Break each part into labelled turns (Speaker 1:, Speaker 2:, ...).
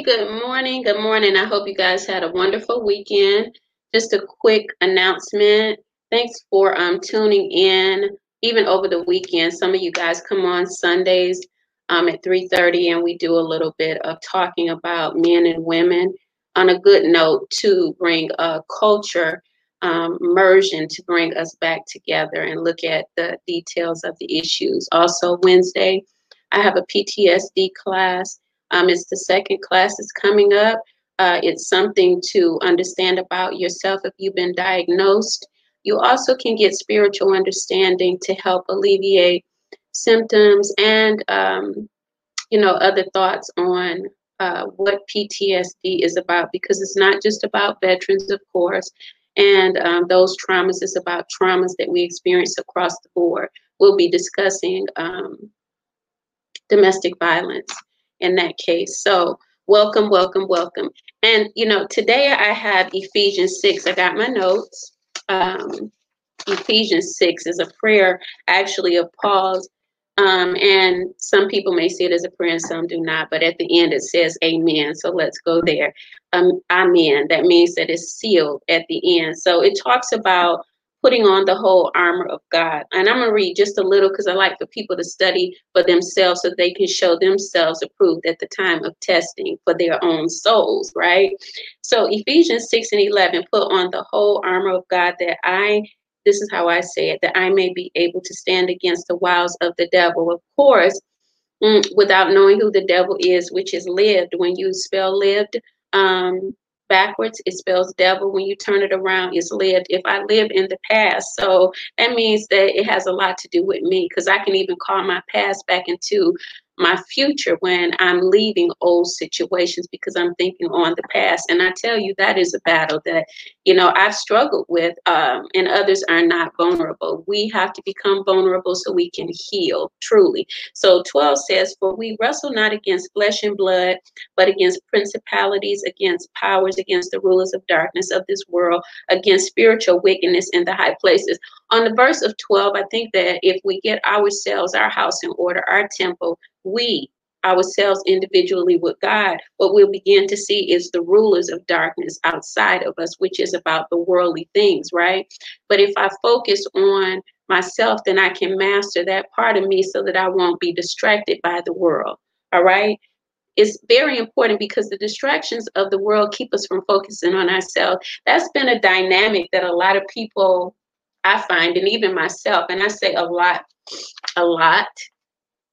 Speaker 1: Good morning. Good morning. I hope you guys had a wonderful weekend. Just a quick announcement. Thanks for um, tuning in, even over the weekend. Some of you guys come on Sundays um, at 3.30 and we do a little bit of talking about men and women on a good note to bring a culture um, immersion to bring us back together and look at the details of the issues. Also, Wednesday, I have a PTSD class um, it's the second class that's coming up. Uh, it's something to understand about yourself if you've been diagnosed. You also can get spiritual understanding to help alleviate symptoms and, um, you know, other thoughts on uh, what PTSD is about because it's not just about veterans, of course, and um, those traumas. It's about traumas that we experience across the board. We'll be discussing um, domestic violence in that case. So welcome, welcome, welcome. And you know, today I have Ephesians 6. I got my notes. Um, Ephesians 6 is a prayer actually of Paul's. Um, and some people may see it as a prayer and some do not, but at the end it says amen. So let's go there. Um, amen. That means that it's sealed at the end. So it talks about putting on the whole armor of God. And I'm going to read just a little because I like for people to study for themselves so they can show themselves approved at the time of testing for their own souls, right? So Ephesians 6 and 11 put on the whole armor of God that I, this is how I say it, that I may be able to stand against the wiles of the devil. Of course, mm, without knowing who the devil is, which is lived, when you spell lived, um, backwards, it spells devil. When you turn it around, it's lived. If I live in the past, so that means that it has a lot to do with me because I can even call my past back into my future when I'm leaving old situations because I'm thinking on the past. And I tell you, that is a battle that, you know, I've struggled with, um, and others are not vulnerable. We have to become vulnerable so we can heal truly. So 12 says, For we wrestle not against flesh and blood, but against principalities, against powers, against the rulers of darkness of this world, against spiritual wickedness in the high places. On the verse of 12, I think that if we get ourselves, our house in order, our temple, we ourselves individually with God, what we'll begin to see is the rulers of darkness outside of us, which is about the worldly things, right? But if I focus on myself, then I can master that part of me so that I won't be distracted by the world, all right? It's very important because the distractions of the world keep us from focusing on ourselves. That's been a dynamic that a lot of people I find, and even myself, and I say a lot, a lot,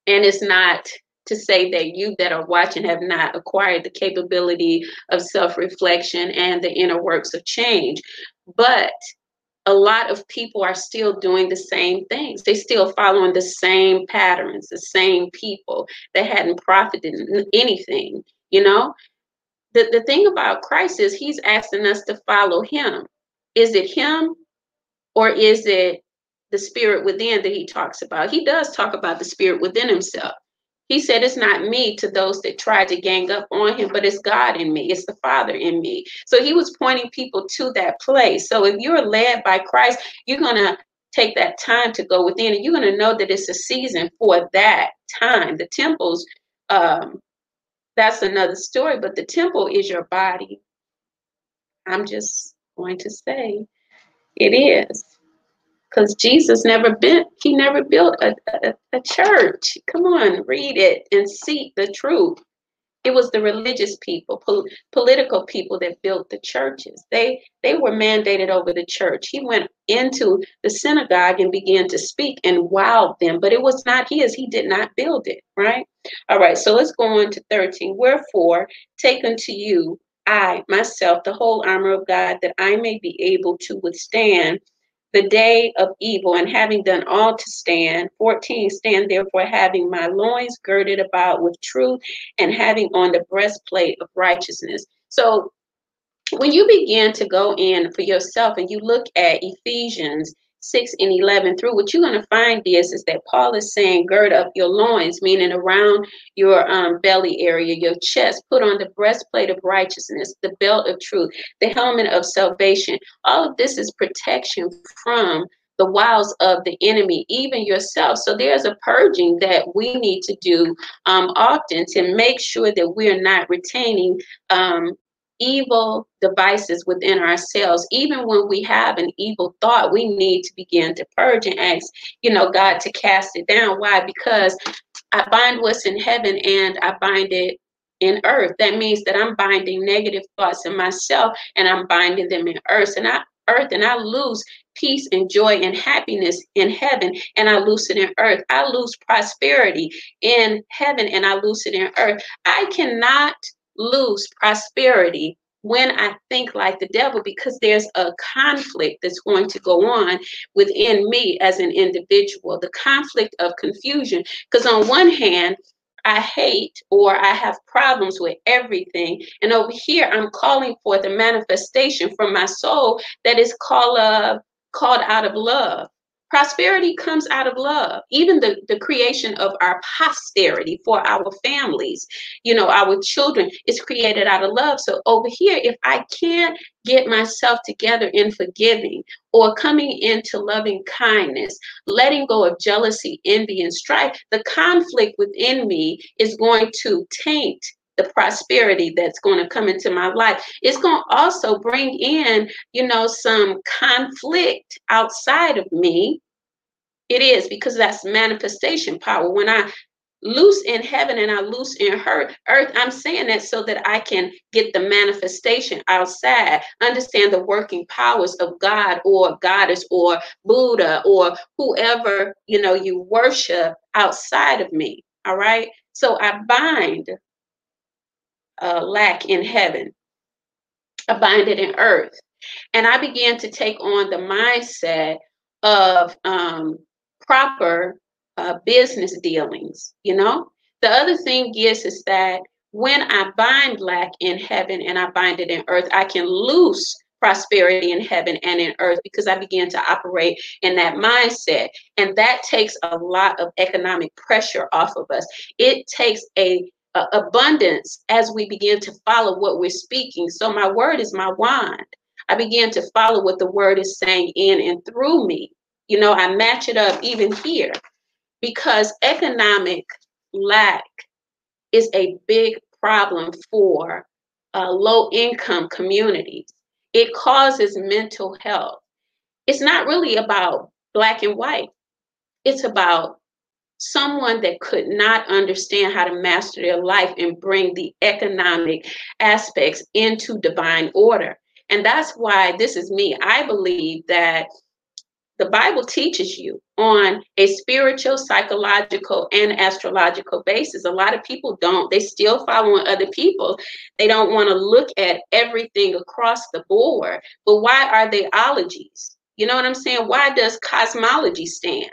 Speaker 1: and it's not to say that you that are watching have not acquired the capability of self reflection and the inner works of change. But a lot of people are still doing the same things. They're still following the same patterns, the same people that hadn't profited anything, you know? The, the thing about Christ is he's asking us to follow him. Is it him or is it the spirit within that he talks about? He does talk about the spirit within himself. He said, It's not me to those that try to gang up on him, but it's God in me, it's the Father in me. So he was pointing people to that place. So if you're led by Christ, you're going to take that time to go within and you're going to know that it's a season for that time. The temples, um, that's another story, but the temple is your body. I'm just going to say it is because Jesus never built, he never built a, a, a, church. Come on, read it and seek the truth. It was the religious people, pol- political people that built the churches. They they were mandated over the church. He went into the synagogue and began to speak and wowed them, but it was not his. He did not build it, right? All right, so let's go on to 13. Wherefore, take unto you I myself the whole armor of God that I may be able to withstand the day of evil, and having done all to stand. 14, stand therefore, having my loins girded about with truth, and having on the breastplate of righteousness. So when you begin to go in for yourself and you look at Ephesians 6 and 11 through, what you're going to find is, is that Paul is saying, gird up your loins, meaning around your um, belly area, your chest, put on the breastplate of righteousness, the belt of truth, the helmet of salvation. All of this is protection from the wiles of the enemy, even yourself. So there's a purging that we need to do um, often to make sure that we're not retaining um, evil devices within ourselves. Even when we have an evil thought, we need to begin to purge and ask, you know, God to cast it down. Why? Because I bind what's in heaven and I bind it in earth. That means that I'm binding negative thoughts in myself and I'm binding them in earth. And I earth and I lose peace and joy and happiness in heaven and I lose it in earth. I lose prosperity in heaven and I lose it in earth. I cannot lose prosperity when I think like the devil because there's a conflict that's going to go on within me as an individual, the conflict of confusion. Because on one hand, I hate or I have problems with everything. And over here, I'm calling for the manifestation from my soul that is called, uh, called out of love. Prosperity comes out of love. Even the, the creation of our posterity for our families, you know, our children is created out of love. So over here, if I can't get myself together in forgiving or coming into loving kindness, letting go of jealousy, envy, and strife, the conflict within me is going to taint the prosperity that's going to come into my life. It's going to also bring in, you know, some conflict outside of me. It is because that's manifestation power. When I loose in heaven and I loose in her earth. I'm saying that so that I can get the manifestation outside, understand the working powers of God or goddess or Buddha or whoever you know you worship outside of me. All right. So I bind uh, lack in heaven. It in earth. And I began to take on the mindset of um, proper uh, business dealings, you know? The other thing is, is that when I bind lack in heaven and I bind it in earth, I can loose prosperity in heaven and in earth because I began to operate in that mindset. And that takes a lot of economic pressure off of us. It takes a uh, abundance as we begin to follow what we're speaking. So my word is my wand. I begin to follow what the word is saying in and through me. You know, I match it up even here because economic lack is a big problem for uh, low income communities. It causes mental health. It's not really about black and white, it's about someone that could not understand how to master their life and bring the economic aspects into divine order. And that's why this is me. I believe that the Bible teaches you on a spiritual, psychological, and astrological basis. A lot of people don't. They still following other people. They don't want to look at everything across the board. But why are they ologies? You know what I'm saying? Why does cosmology stand?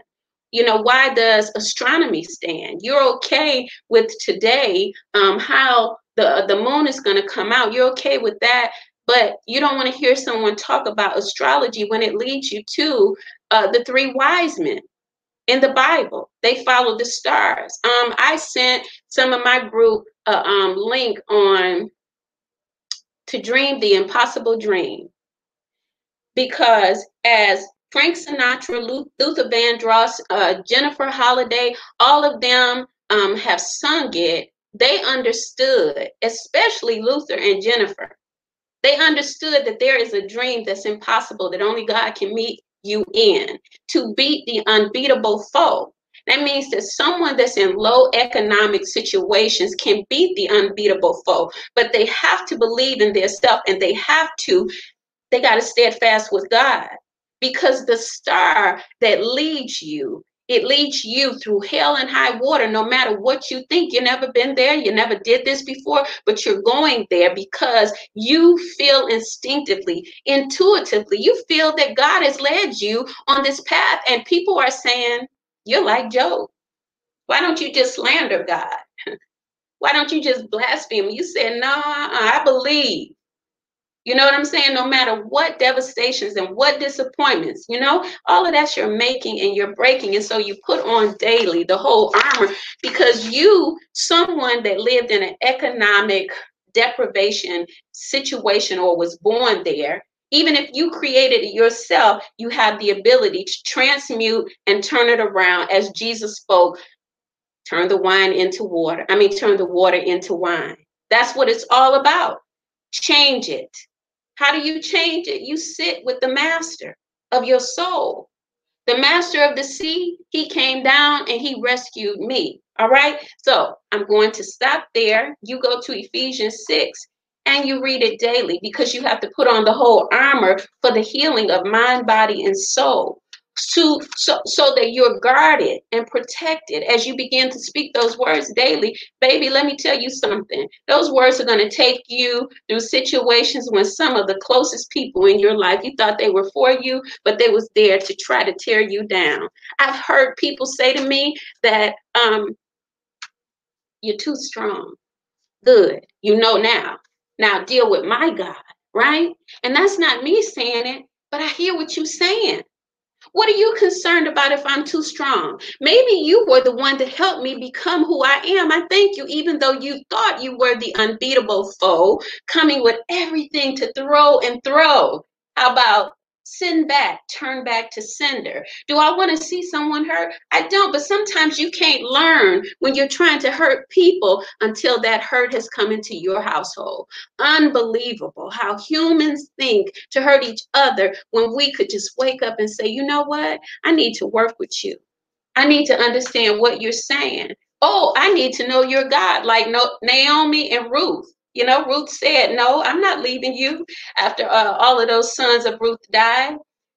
Speaker 1: You know why does astronomy stand? You're okay with today um, how the the moon is going to come out. You're okay with that but you don't want to hear someone talk about astrology when it leads you to uh, the three wise men in the bible. They follow the stars. Um, i sent some of my group a uh, um, link on to dream the impossible dream because as Frank Sinatra, Luther Vandross, uh, Jennifer Holliday, all of them um, have sung it. They understood, especially Luther and Jennifer. They understood that there is a dream that's impossible, that only God can meet you in to beat the unbeatable foe. That means that someone that's in low economic situations can beat the unbeatable foe, but they have to believe in their stuff and they have to, they got to steadfast with God because the star that leads you it leads you through hell and high water no matter what you think. You never been there you never did this before but you're going there because you feel instinctively intuitively you feel that god has led you on this path. And people are saying you're like Job. Why don't you just slander god? Why don't you just blaspheme you said no i believe you know what I'm saying? No matter what devastations and what disappointments, you know, all of that you're making and you're breaking. And so you put on daily the whole armor because you, someone that lived in an economic deprivation situation or was born there, Even if you created it yourself, you have the ability to transmute and turn it around as Jesus spoke turn the wine into water. I mean, turn the water into wine. That's what it's all about. Change it. How do you change it? You sit with the master of your soul. The master of the sea, he came down and he rescued me. All right. So I'm going to stop there. You go to Ephesians 6 and you read it daily because you have to put on the whole armor for the healing of mind, body, and soul to so, so that you're guarded and protected as you begin to speak those words daily. Baby let me tell you something. Those words are going to take you through situations when some of the closest people in your life you thought they were for you but they was there to try to tear you down. I've heard people say to me that um you're too strong. Good. You know now. Now deal with my god right? And that's not me saying it but i hear what you're saying what are you concerned about if I'm too strong? Maybe you were the one to help me become who I am. I thank you, even though you thought you were the unbeatable foe, coming with everything to throw and throw. How about send back, turn back to sender. Do I want to see someone hurt? I don't, but sometimes you can't learn when you're trying to hurt people until that hurt has come into your household. Unbelievable how humans think to hurt each other when we could just wake up and say, you know what? I need to work with you. I need to understand what you're saying. Oh, I need to know your God, like Naomi and Ruth. You know, Ruth said, No, I'm not leaving you after uh, all of those sons of Ruth died.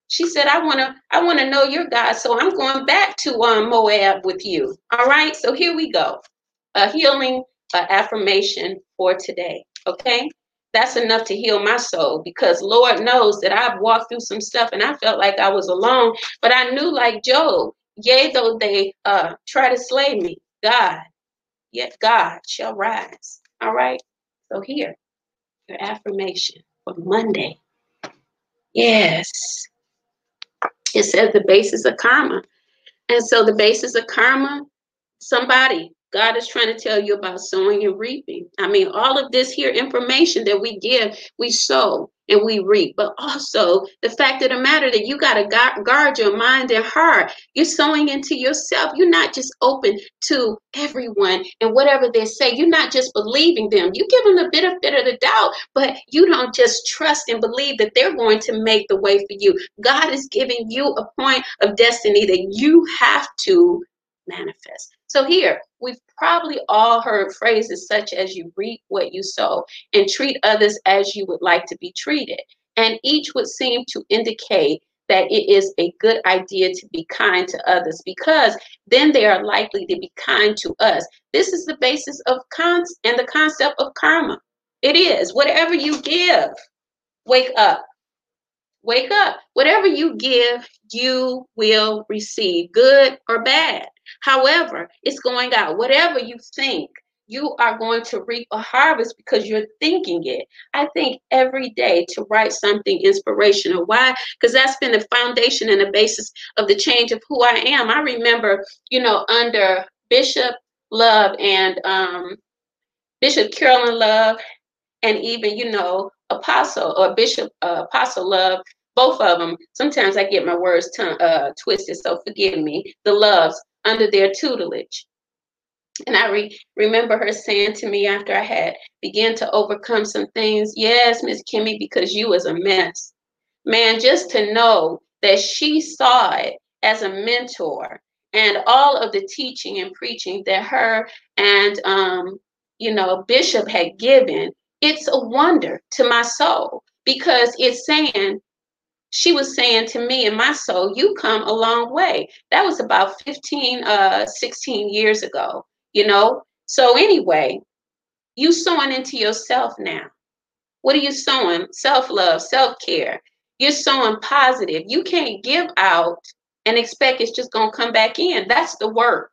Speaker 1: She said, I want to I want to know your God, so I'm going back to um, Moab with you. All right, so here we go. A healing uh, affirmation for today. Okay, that's enough to heal my soul because Lord knows that I've walked through some stuff and I felt like I was alone, but I knew, like Job, yea, though they uh, try to slay me, God, yet God shall rise. All right. So here, your affirmation for Monday. Yes. It says the basis of karma. And so the basis of karma, somebody God is trying to tell you about sowing and reaping. I mean, all of this here information that we give, we sow and we reap. But also the fact of the matter that you got to guard your mind and heart. You're sowing into yourself. You're not just open to everyone and whatever they say. You're not just believing them. You give them the benefit of the doubt, but you don't just trust and believe that they're going to make the way for you. God is giving you a point of destiny that you have to manifest. So here, we've probably all heard phrases such as you reap what you sow and treat others as you would like to be treated. And each would seem to indicate that it is a good idea to be kind to others because then they are likely to be kind to us. This is the basis of cons and the concept of karma. It is whatever you give, wake up. Wake up. Whatever you give, you will receive, good or bad. However, it's going out. Whatever you think, you are going to reap a harvest because you're thinking it. I think every day to write something inspirational. Why? Because that's been the foundation and the basis of the change of who I am. I remember, you know, under Bishop Love and um, Bishop Carolyn Love, and even, you know, Apostle or Bishop uh, Apostle Love, both of them. Sometimes I get my words uh, twisted, so forgive me. The Loves under their tutelage. And I re- remember her saying to me after I had began to overcome some things, yes, Miss Kimmy, because you was a mess. Man, just to know that she saw it as a mentor and all of the teaching and preaching that her and um, you know bishop had given it's a wonder to my soul because it's saying she was saying to me in my soul, you come a long way. That was about 15, uh, 16 years ago, you know? So anyway, you sowing into yourself now. What are you sowing? Self-love, self-care. You're sowing positive. You can't give out and expect it's just going to come back in. That's the work,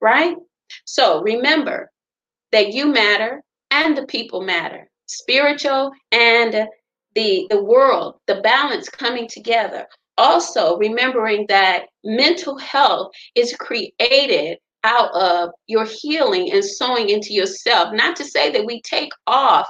Speaker 1: right? So remember that you matter and the people matter, spiritual and the the world, the balance coming together. Also, remembering that mental health is created out of your healing and sowing into yourself. Not to say that we take off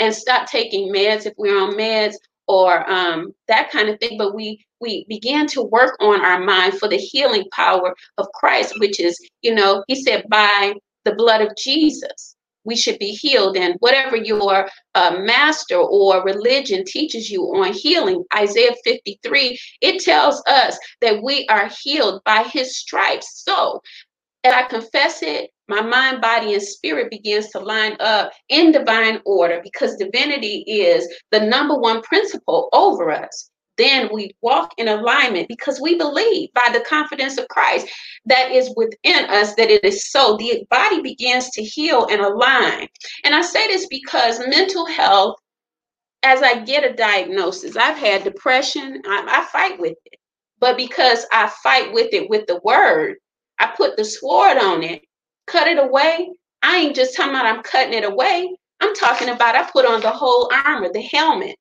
Speaker 1: and stop taking meds if we're on meds or um, that kind of thing. But we we began to work on our mind for the healing power of Christ, which is, you know, he said, by the blood of Jesus, we should be healed. And whatever your uh, master or religion teaches you on healing, Isaiah 53, it tells us that we are healed by his stripes. So as I confess it, my mind, body, and spirit begins to line up in divine order because divinity is the number one principle over us. Then we walk in alignment because we believe by the confidence of Christ that is within us that it is so. The body begins to heal and align. And I say this because mental health, as I get a diagnosis, I've had depression, I, I fight with it. But because I fight with it with the word, I put the sword on it, cut it away. I ain't just talking about I'm cutting it away. I'm talking about I put on the whole armor, the helmet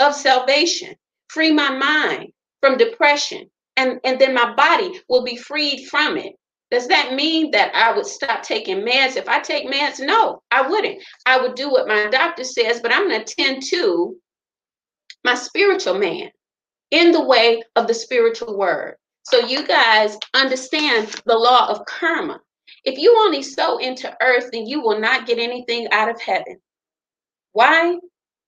Speaker 1: of salvation, free my mind from depression, and, and then my body will be freed from it. Does that mean that I would stop taking meds? If I take meds, no, I wouldn't. I would do what my doctor says, but I'm going to tend to my spiritual man in the way of the spiritual word. So you guys understand the law of karma. If you only sow into earth, then you will not get anything out of heaven. Why?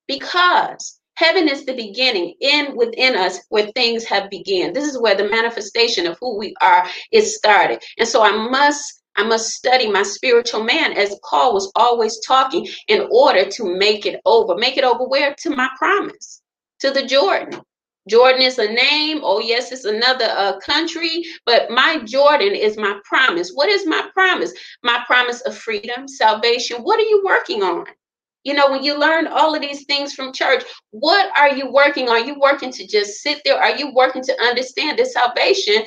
Speaker 1: Because heaven is the beginning in within us where things have begun. This is where the manifestation of who we are is started. And so I must I must study my spiritual man as Paul was always talking in order to make it over. Make it over where? To my promise, to the Jordan. Jordan is a name. Oh, yes, it's another uh, country, but my Jordan is my promise. What is my promise? My promise of freedom, salvation. What are you working on? You know, when you learn all of these things from church, what are you working? Are you working to just sit there? Are you working to understand that salvation?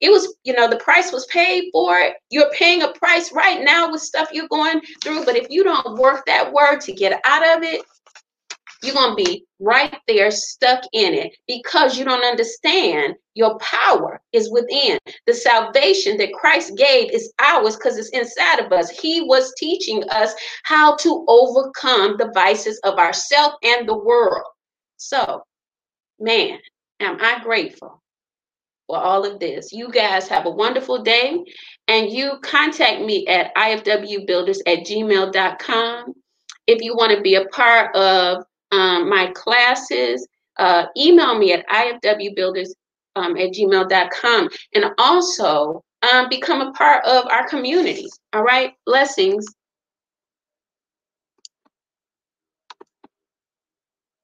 Speaker 1: It was, you know, the price was paid for it. You're paying a price right now with stuff you're going through. But if you don't work that word to get out of it, you're going to be right there stuck in it because you don't understand your power is within. The salvation that Christ gave is ours because it's inside of us. He was teaching us how to overcome the vices of ourself and the world. So, man, am I grateful for all of this. You guys have a wonderful day and you contact me at ifwbuilders at gmail.com if you want to be a part of um, my classes, uh, email me at ifwbuilders um, at gmail.com and also um, become a part of our community. All right. Blessings.